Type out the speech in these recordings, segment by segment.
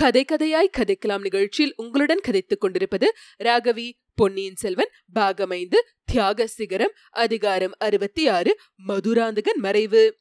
கதை கதையாய் கதைக்கலாம் நிகழ்ச்சியில் உங்களுடன் கதைத்துக் கொண்டிருப்பது ராகவி பொன்னியின் செல்வன் பாகமைந்து தியாக சிகரம் அதிகாரம் அறுபத்தி ஆறு மதுராந்தகன் மறைவு.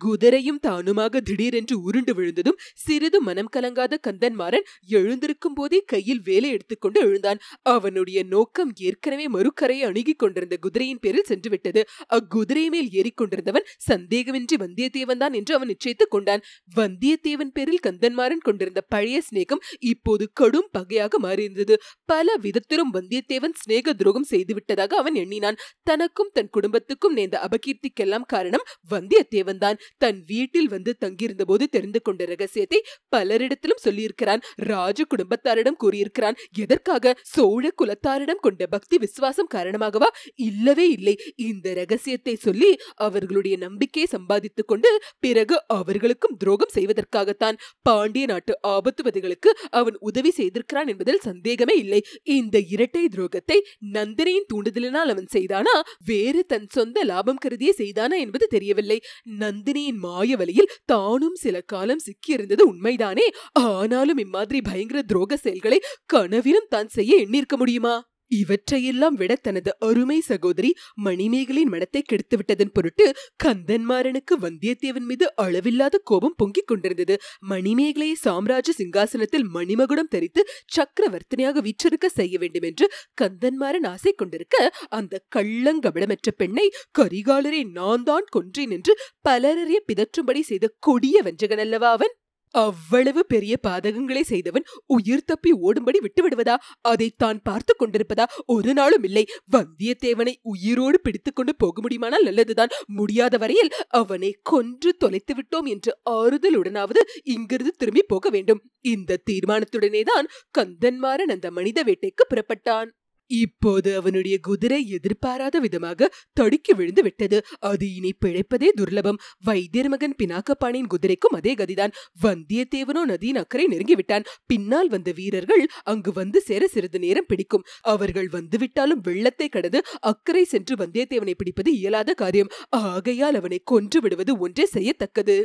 குதிரையும் தானுமாக திடீரென்று உருண்டு விழுந்ததும் சிறிது மனம் கலங்காத கந்தன்மாறன் எழுந்திருக்கும் போதே கையில் வேலை எடுத்துக்கொண்டு எழுந்தான். அவனுடைய நோக்கம் ஏற்கனவே மறுக்கரையை அணுகிக் கொண்டிருந்த குதிரையின் பேரில் சென்று விட்டது அக்குதிரை மேல் ஏறிக்கொண்டிருந்தவன் சந்தேகமின்றி வந்தியத்தேவன் தான் என்று அவன் நிச்சயித்துக் கொண்டான். வந்தியத்தேவன் பேரில் கந்தன்மாறன் கொண்டிருந்த பழைய சிநேகம் இப்போது கடும் பகையாக மாறியிருந்தது. பல விதத்திலும் வந்தியத்தேவன் சிநேக துரோகம் செய்துவிட்டதாக அவன் எண்ணினான். தனக்கும் தன் குடும்பத்துக்கும் நேர்ந்த அபகீர்த்திக்கெல்லாம் காரணம் வந்தியத்தேவன் தான் தன் வீட்டில் வந்து தங்கியிருந்த போது தெரிந்து கொண்ட ரகசியத்தை பலரிடத்திலும் சொல்லியிருக்கிறான். ராஜ குடும்பத்தாரிடம் கூறியிருக்கிறான். எதற்காக? சோழ குலத்தாரிடம் கொண்ட பக்தி விசுவாசம் காரணமாகவா? இல்லவே இல்லை. இந்த ரகசியத்தை சொல்லி அவர்களுடைய நம்பிக்கையை சம்பாதித்துக் கொண்டு பிறகு அவர்களுக்கும் துரோகம் செய்வதற்காகத்தான் பாண்டிய நாட்டு ஆபத்துவதிகளுக்கு அவன் உதவி செய்திருக்கிறான் என்பதில் சந்தேகமே இல்லை. இந்த இரட்டை துரோகத்தை நந்தினியின் தூண்டுதலினால் அவன் செய்தானா? வேறு தன் சொந்த லாபம் கருதியே செய்தானா என்பது தெரியவில்லை. நந்தினி நந்தினியின் மாய வழியில் தானும் சில காலம் சிக்கியிருந்தது உண்மைதானே? ஆனாலும் இம்மாதிரி பயங்கர துரோக செயல்களை கனவிலும் தான் செய்ய எண்ணிருக்க முடியுமா? இவற்றையெல்லாம் விட தனது அருமை சகோதரி மணிமேகலின் மனத்தை கெடுத்துவிட்டதன் பொருட்டு கந்தன்மாறனுக்கு வந்தியத்தேவன் மீது அளவில்லாத கோபம் பொங்கிக் கொண்டிருந்தது. மணிமேகலையை சாம்ராஜ்ய சிங்காசனத்தில் மணிமகுடம் தரித்து சக்கரவர்த்தனையாக வீற்றிருக்க செய்ய வேண்டும் என்று கந்தன்மாறன் ஆசை கொண்டிருக்க அந்த கள்ளங்கபடமற்ற பெண்ணை கரிகாலரை நான் தான் கொன்றேன் என்று பலரறிய பிதற்றும்படி செய்த கொடிய வஞ்சகன் அல்லவா அவன்? அவ்வளவு பெரிய பாதகங்களை செய்தவன் உயிர் தப்பி ஓடும்படி விட்டுவிடுவதா? அதை தான் பார்த்து கொண்டிருப்பதா? ஒரு நாளும் இல்லை. வந்தியத்தேவனை உயிரோடு பிடித்துக்கொண்டு போக முடியுமானால் நல்லதுதான். முடியாத வரையில் அவனை கொன்று தொலைத்து விட்டோம் என்று ஆறுதலுடனாவது இங்கிருந்து திரும்பி போக வேண்டும். இந்த தீர்மானத்துடனே தான் கந்தன்மாறன் அந்த மனித வேட்டைக்கு புறப்பட்டான். இப்போது அவனுடைய குதிரை எதிர்பாராத விதமாக தடுக்கி விழுந்து விட்டது. அது இனி பிழைப்பதே துர்லபம். வைத்தியர் மகன் பினாக்கப்பாணியின் குதிரைக்கும் அதே கதிதான். வந்தியத்தேவனோ நதியின் அக்கறை நெருங்கிவிட்டான் பின்னால் வந்த வீரர்கள் அங்கு வந்து சேர சிறிது நேரம் பிடிக்கும். அவர்கள் வந்துவிட்டாலும் வெள்ளத்தை கடந்து அக்கறை சென்று வந்தியத்தேவனை பிடிப்பது இயலாத காரியம். ஆகையால் அவனை கொன்று விடுவது ஒன்றே செய்யத்தக்கது.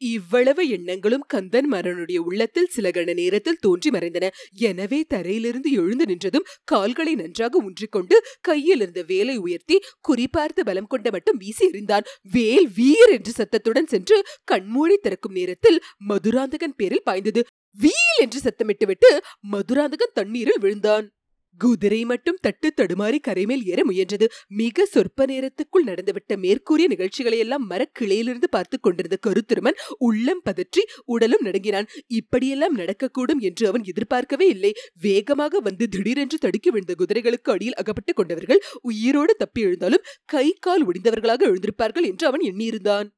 இவ்வளவு எண்ணங்களும் கந்தன் மரனுடைய உள்ளத்தில் சில கண நேரத்தில் தோன்றி மறைந்தன. எனவே தரையிலிருந்து எழுந்து நின்றதும் கால்களை நன்றாக ஊன்றிக்கொண்டு கையில் இருந்த வேலை உயர்த்தி குறிப்பார்த்து பலம் கொண்ட மட்டும் வீசி எறிந்தான். வேல் வீர் என்று சத்தத்துடன் சென்று கண்மூடி திறக்கும் நேரத்தில் மதுராந்தகன் பேரில் பாய்ந்தது. வீல் என்று சத்தமிட்டுவிட்டு மதுராந்தகன் தண்ணீரில் விழுந்தான். குதிரை மட்டும் தட்டு தடுமாறி கரைமேல் ஏற முயன்றது. மிக சொற்ப நேரத்துக்குள் நடந்துவிட்ட மேற்கூறிய நிகழ்ச்சிகளை எல்லாம் மரக்கிளையிலிருந்து பார்த்து கொண்டிருந்த கருத்திருமன் உள்ளம் பதற்றி உடலும் நடுங்கினான். இப்படியெல்லாம் நடக்கக்கூடும் என்று அவன் எதிர்பார்க்கவே இல்லை. வேகமாக வந்து திடீரென்று தடுக்கி விழுந்த குதிரைகளுக்கு அடியில் அகப்பட்டுக் கொண்டவர்கள் உயிரோடு தப்பி எழுந்தாலும் கை கால் ஒடிந்தவர்களாக எழுந்திருப்பார்கள் என்று அவன் எண்ணியிருந்தான்.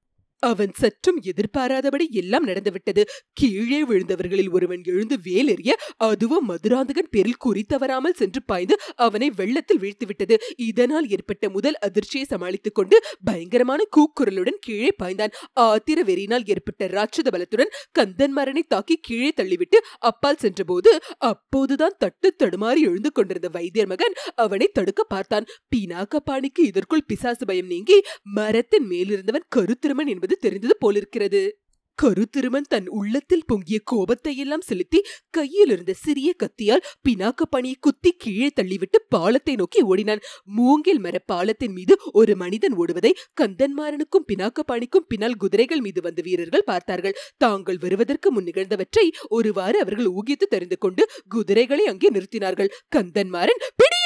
அவன் சற்றும் எதிர்பாராதபடி எல்லாம் நடந்துவிட்டது. கீழே விழுந்தவர்களில் ஒருவன் எழுந்து வேலெறிய அதுவும் மதுராந்தகன் பேரில் குறித்தவராமல் சென்று பாய்ந்து அவனை வெள்ளத்தில் வீழ்த்துவிட்டது. இதனால் ஏற்பட்ட முதல் அதிர்ச்சியை சமாளித்துக் கொண்டு பயங்கரமான கூக்குரலுடன் கீழே பாய்ந்தான். ஆத்திர வெறியினால் ஏற்பட்ட ராட்சத பலத்துடன் கந்தன்மாரனை தாக்கி கீழே தள்ளிவிட்டு அப்பால் சென்றபோது அப்போதுதான் தட்டு தடுமாறி எழுந்து கொண்டிருந்த வைத்தியர் மகன் அவனை தடுக்க பார்த்தான். பினாக்கப்பாணிக்கு இதற்குள் பிசாசு பயம் நீங்கி மரத்தின் மேலிருந்தவன் கருத்திருமன் என்பது என்பது தெரிந்தது போலிருக்கிறது. கருத்திருமன் தன் உள்ளத்தில் பொங்கிய கோபத்தை எல்லாம் செலுத்தி கையில் இருந்த சிறிய கத்தியால் பினாக்க பணியை குத்தி கீழே தள்ளிவிட்டு பாலத்தை நோக்கி ஓடினான். மூங்கில் மர பாலத்தின் மீது ஒரு மனிதன் ஓடுவதை கந்தன்மாறனுக்கும் பினாக்க பாணிக்கும் பின்னால் குதிரைகள் மீது வந்த வீரர்கள் பார்த்தார்கள். தாங்கள் வருவதற்கு முன் நிகழ்ந்தவற்றை ஒருவாறு அவர்கள் ஊகித்து தெரிந்து கொண்டு குதிரைகளை அங்கே நிறுத்தினார்கள். கந்தன்மாறன் பிடி!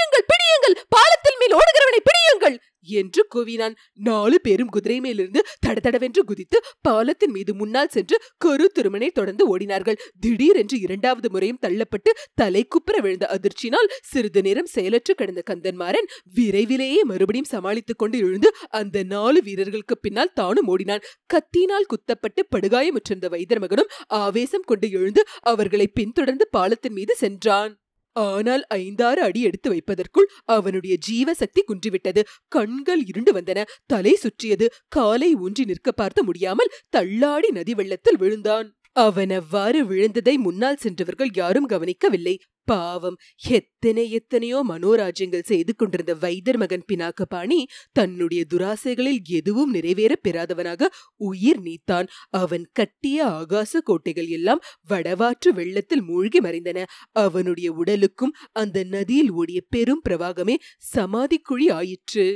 பிடியுங்கள் பாலத்தில் மேல் ஓடுகிறவனை பிடியுங்கள்! என்று கூவினான். நாலு பேரும் குதிரை மேலிருந்து தடதடவென்று குதித்து பாலத்தின் மீது முன்னால் சென்று கரு திருமனை தொடர்ந்து ஓடினார்கள். திடீரென்று இரண்டாவது முறையும் தள்ளப்பட்டு தலைக்குப்புற விழுந்த அதிர்ச்சியினால் சிறிது நேரம் செயலற்று கிடந்த கந்தன்மாறன் விரைவிலேயே மறுபடியும் சமாளித்துக் கொண்டு எழுந்து அந்த நாலு வீரர்களுக்கு பின்னால் தானும் ஓடினான். கத்தியினால் குத்தப்பட்டு படுகாயமுற்றிருந்த வைத்தியர் மகனும் ஆவேசம் கொண்டு எழுந்து அவர்களை பின்தொடர்ந்து பாலத்தின் மீது சென்றான். ஆனால் ஐந்தாறு அடி எடுத்து வைப்பதற்குள் அவனுடைய ஜீவசக்தி குன்றிவிட்டது. கண்கள் இருண்டு வந்தன. தலை சுற்றியது. காலை ஊன்றி நிற்க பார்த்த முடியாமல் தள்ளாடி நதி வெள்ளத்தில் விழுந்தான். அவன் அவ்வாறு விழுந்ததை முன்னால் சென்றவர்கள் யாரும் கவனிக்கவில்லை. பாவம் எத்தனை எத்தனையோ மனோராஜ்யங்கள் செய்து கொண்டிருந்த வைத்தர் மகன் பினாக்கபாணி தன்னுடைய துராசைகளில் எதுவும் நிறைவேற பெறாதவனாக உயிர் நீத்தான். அவன் கட்டிய ஆகாச கோட்டைகள் எல்லாம் வடவாற்று வெள்ளத்தில் மூழ்கி மறைந்தன. அவனுடைய உடலுக்கும் அந்த நதியில் ஓடிய பெரும் பிரவாகமே சமாதிக்குழி ஆயிற்று.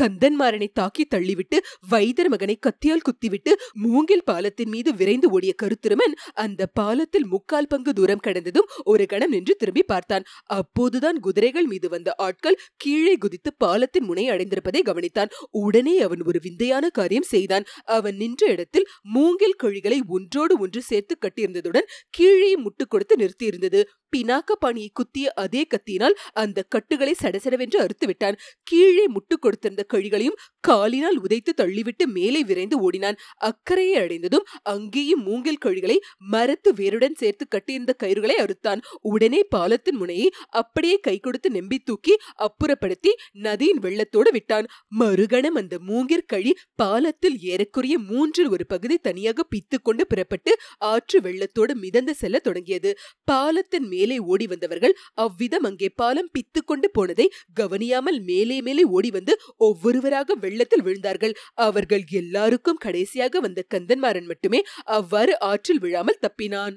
கந்தன்மாரனை தாக்கி தள்ளிவிட்டு வைத்தர் மகனை கத்தியால் குத்திவிட்டு மூங்கில் பாலத்தின் மீது விரைந்து ஓடிய கருத்திருமன் அந்த பாலத்தில் முக்கால் பங்கு தூரம் கடந்ததும் ஒரு கணம் நின்று திரும்பி பார்த்தான். அப்போதுதான் குதிரைகள் மீது வந்த ஆட்கள் கீழே குதித்து பாலத்தின் முனை அடைந்திருப்பதை கவனித்தான். உடனே அவன் ஒரு விந்தையான காரியம் செய்தான். அவன் நின்ற இடத்தில் மூங்கில் கழிகளை ஒன்றோடு ஒன்று சேர்த்து கட்டியிருந்ததுடன் கீழே முட்டு கொடுத்து நிறுத்தியிருந்தது. பினாக்க பாணியை குத்திய அதே கத்தியினால் அந்த கட்டுகளை சடசடவென்று அறுத்து விட்டான். கீழே முட்டு கொடுத்திருந்த கழிகளையும் காலினால் உதைத்து தள்ளிவிட்டு மேலே விரைந்து ஓடினான். அக்கறையை அடைந்ததும் அங்கேயும் மூங்கில் கழிகளை மரத்து வேருடன் சேர்த்து கட்டியிருந்த கயிறுகளை அறுத்தான். உடனே பாலத்தின் முனையை அப்படியே கை கொடுத்து நெம்பி தூக்கி அப்புறப்படுத்தி நதியின் வெள்ளத்தோடு விட்டான். மறுகணம் அந்த மூங்கிற் கழி பாலத்தில் ஏறக்குறைய மூன்றில் ஒரு பகுதி தனியாக பித்து கொண்டு புறப்பட்டு ஆற்று வெள்ளத்தோடு மிதந்து செல்ல தொடங்கியது. பாலத்தின் மேல் ஓடி வந்தவர்கள் அவ்விதம் அங்கே பாலம் பித்து கொண்டு போனதை கவனியாமல் மேலே மேலே ஓடி வந்து ஒவ்வொருவராக வெள்ளத்தில் விழுந்தார்கள். அவர்கள் எல்லாருக்கும் கடைசியாக வந்த கந்தன்மாறன் மட்டுமே அவ்வாறு ஆற்றில் விழாமல் தப்பினான்.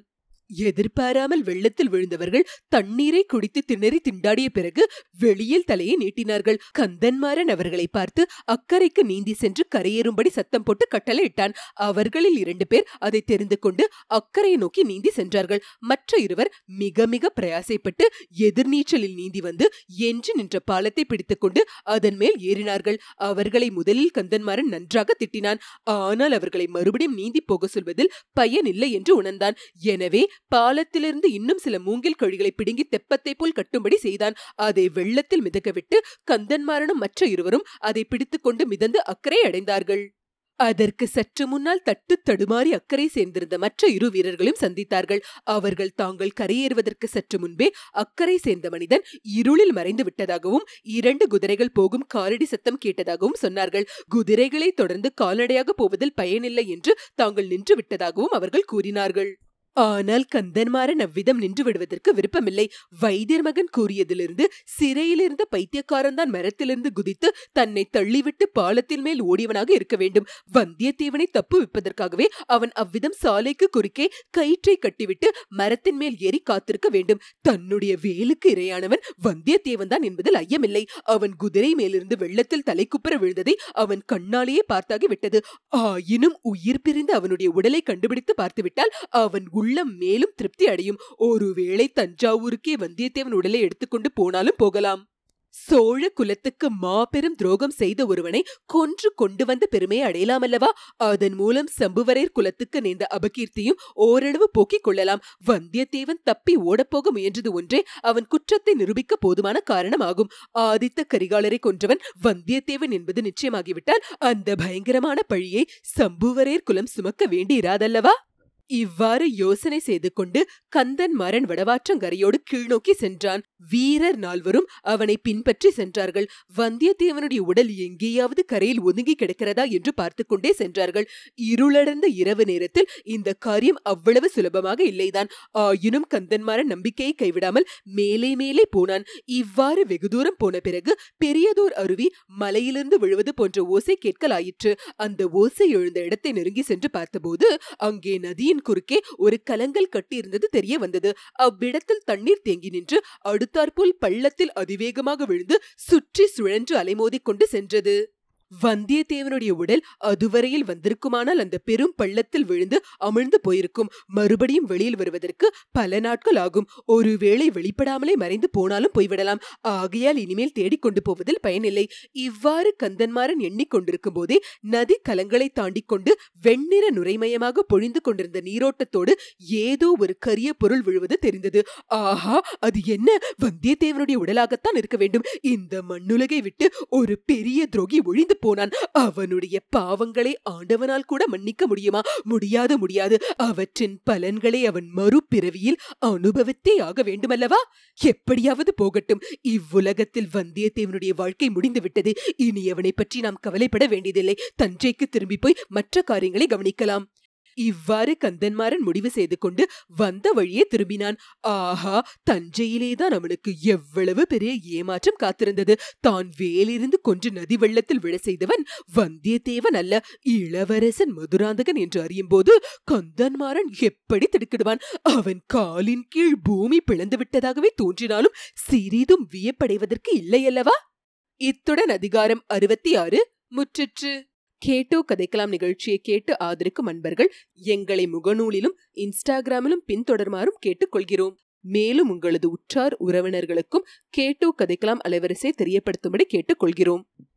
எதிர்பாராமல் வெள்ளத்தில் விழுந்தவர்கள் தண்ணீரை குடித்து திணறி திண்டாடிய பிறகு வெளியில் தலையை நீட்டினார்கள். கந்தன்மாறன் அவர்களை பார்த்து அக்கறைக்கு நீந்தி சென்று கரையேறும்படி சத்தம் போட்டு கட்டளையிட்டான். அவர்களில் இரண்டு பேர் அதை தெரிந்து கொண்டு அக்கறையை நோக்கி நீந்தி சென்றார்கள். மற்ற இருவர் மிக மிக பிரயாசைப்பட்டு எதிர்நீச்சலில் நீந்தி வந்து என்று நின்ற பாலத்தை பிடித்துக்கொண்டு அதன் மேல் ஏறினார்கள். அவர்களை முதலில் கந்தன்மாறன் நன்றாக திட்டினான். ஆனால் அவர்களை மறுபடியும் நீந்தி போக சொல்வதில் பயனில்லை என்று உணர்ந்தான். எனவே பாலத்திலிருந்து இன்னும் சில மூங்கில் கழிகளை பிடுங்கி தெப்பத்தை போல் கட்டும்படி செய்தான். அதை வெள்ளத்தில் மிதக்கவிட்டு கந்தன்மாரனும் மற்ற இருவரும் அதை பிடித்துக்கொண்டு மிதந்து அக்கறை அடைந்தார்கள். அதற்கு சற்று முன்னால் தட்டு தடுமாறி அக்கறை சேர்ந்திருந்த மற்ற இரு வீரர்களையும் சந்தித்தார்கள். அவர்கள் தாங்கள் கரையேறுவதற்கு சற்று முன்பே அக்கறை சேர்ந்த மனிதன் இருளில் மறைந்து விட்டதாகவும் இரண்டு குதிரைகள் போகும் காலடி சத்தம் கேட்டதாகவும் சொன்னார்கள். குதிரைகளை தொடர்ந்து கால்நடையாக போவதில் பயனில்லை என்று தாங்கள் நின்று விட்டதாகவும் அவர்கள் கூறினார்கள். ஆனால் கந்தன்மாறன் அவ்விதம் நின்று விடுவதற்கு விருப்பமில்லை. வைத்தியர் மகன் கூறியதிலிருந்து சிறையிலிருந்த பைத்தியக்காரன் தான் மரத்திலிருந்து குதித்து தன்னை தள்ளிவிட்டு பாலத்தின் மேல் ஓடியவனாக இருக்க வேண்டும். வந்தியத்தேவனை தப்பு விப்பதற்காகவே அவன் அவ்விதம் சாலைக்கு குறுக்கே கயிற்றை கட்டிவிட்டு மரத்தின் மேல் ஏறி காத்திருக்க வேண்டும். தன்னுடைய வேலுக்கு இரையானவன் வந்தியத்தேவன் தான் என்பதில் ஐயமில்லை. அவன் குதிரை மேலிருந்து வெள்ளத்தில் தலைக்குப்புற விழுந்ததை அவன் கண்ணாலேயே பார்த்தாகி விட்டது ஆயினும் உயிர் பிரிந்து அவனுடைய உடலை கண்டுபிடித்து பார்த்துவிட்டால் அவன் உள்ளம் மேலும் திருப்தி அடையும். ஒருவேளை தஞ்சாவூருக்கே வந்தியத்தேவன் உடலை எடுத்துக்கொண்டு போனாலும் போகலாம். சோழ குலத்துக்கு மாபெரும் துரோகம் செய்த ஒருவனை கொன்று கொண்டு வந்த பெருமையை அடையலாம் அல்லவா அதன் மூலம் சம்புவரையர் குலத்துக்கு நேர்ந்த அபகீர்த்தியும் ஓரளவு போக்கிக் கொள்ளலாம். வந்தியத்தேவன் தப்பி ஓடப்போக முயன்றது ஒன்றே அவன் குற்றத்தை நிரூபிக்க போதுமான காரணமாகும். ஆதித்த கரிகாலரை கொன்றவன் வந்தியத்தேவன் என்பது நிச்சயமாகிவிட்டால் அந்த பயங்கரமான பழியை சம்புவரையர் குலம் சுமக்க வேண்டியிராதல்லவா இவ்வாறு யோசனை செய்து கொண்டு கந்தன் மரன் வடவாற்றங்கரையோடு கீழ்நோக்கி சென்றான். வீரர் நால்வரும் அவனை பின்பற்றி சென்றார்கள். வந்தியத்தேவனுடைய உடல் எங்கேயாவது கரையில் ஒதுங்கி கிடக்கிறதா என்று பார்த்து கொண்டே சென்றார்கள். இருளடர்ந்த இரவு நேரத்தில் இந்த காரியம் அவ்வளவு சுலபமாக இல்லைதான். ஆயினும் கந்தன்மாரன் நம்பிக்கையை கைவிடாமல் மேலே மேலே போனான். இவ்வாறு வெகு தூரம் போன பிறகு பெரியதோர் அருவி மலையிலிருந்து விழுவது போன்ற ஓசை கேட்கலாயிற்று. அந்த ஓசை எழுந்த இடத்தை நெருங்கி சென்று பார்த்தபோது அங்கே நதியின் குறுக்கே ஒரு கலங்கல் கட்டியிருந்தது தெரிய வந்தது. அவ்விடத்தில் தண்ணீர் தேங்கி நின்று அடுத்தாற்போல் பள்ளத்தில் அதிவேகமாக விழுந்து சுற்றி சுழன்று அலைமோதிக் கொண்டு சென்றது. வந்தியத்தேவனுடைய உடல் அதுவரையில் வந்திருக்குமானால் அந்த பெரும் பள்ளத்தில் விழுந்து அமிழ்ந்து போயிருக்கும். மறுபடியும் வெளியில் வருவதற்கு பல நாட்கள் ஆகும். ஒருவேளை வெளிப்படாமலே மறைந்து போனாலும் போய்விடலாம். ஆகையால் இனிமேல் தேடிக்கொண்டு போவதில் பயனில்லை. இவ்வாறு கந்தன்மாறன் எண்ணிக்கொண்டிருக்கும் போதே நதி கலங்களை தாண்டி கொண்டு வெண்ணிற நுரைமயமாக பொழிந்து கொண்டிருந்த நீரோட்டத்தோடு ஏதோ ஒரு கரிய பொருள் விழுவது தெரிந்தது. ஆஹா! அது என்ன? வந்தியத்தேவனுடைய உடலாகத்தான் இருக்க வேண்டும். இந்த மண்ணுலகை விட்டு ஒரு பெரிய துரோகி ஒழிந்து போனான். அவனுடைய பாவங்களை ஆண்டவனால் கூட மன்னிக்க முடியுமா? முடியாது முடியாது. அவற்றின் பலன்களை அவன் மறுபிறவியில் அனுபவித்தே ஆக வேண்டுமல்லவா? எப்படியாவது போகட்டும். இவ்வுலகத்தில் வந்தியத்தேவனுடைய வாழ்க்கை முடிந்துவிட்டது. இனி அவனை பற்றி நாம் கவலைப்பட வேண்டியதில்லை. தஞ்சைக்கு திரும்பி போய் மற்ற காரியங்களை கவனிக்கலாம். இவ்வாறு கந்தன்மாறன் முடிவு செய்து கொண்டு வந்த வழியே திரும்பினான். ஆஹா தஞ்சையிலேதான் அவனுக்கு எவ்வளவு பெரிய ஏமாற்றம் காத்திருந்தது. தான் வேலிருந்து கொன்று நதி வெள்ளத்தில் விழ செய்தவன் வந்தியத்தேவன் அல்ல. இளவரசன் மதுராந்தகன் என்று அறியும்போது கந்தன்மாறன் எப்படி திடுக்கிடுவான்? அவன் காலின் கீழ் பூமி பிளந்து விட்டதாகவே தோன்றினாலும் சிறிதும் வியப்படைவதற்கு இல்லையல்லவா இத்துடன் அதிகாரம் அறுபத்தி ஆறு முற்றிற்று. கேட்டோ கதைக்கலாம் நிகழ்ச்சியை கேட்டு ஆதரிக்கும் அன்பர்கள் எங்களை முகநூலிலும் இன்ஸ்டாகிராமிலும் பின்தொடருமாறும் கேட்டுக்கொள்கிறோம். மேலும் உங்களது உற்றார் உறவினர்களுக்கும் கேட்டோ கதைக்கலாம் அலைவரிசை தெரியப்படுத்தும்படி கேட்டுக்கொள்கிறோம்.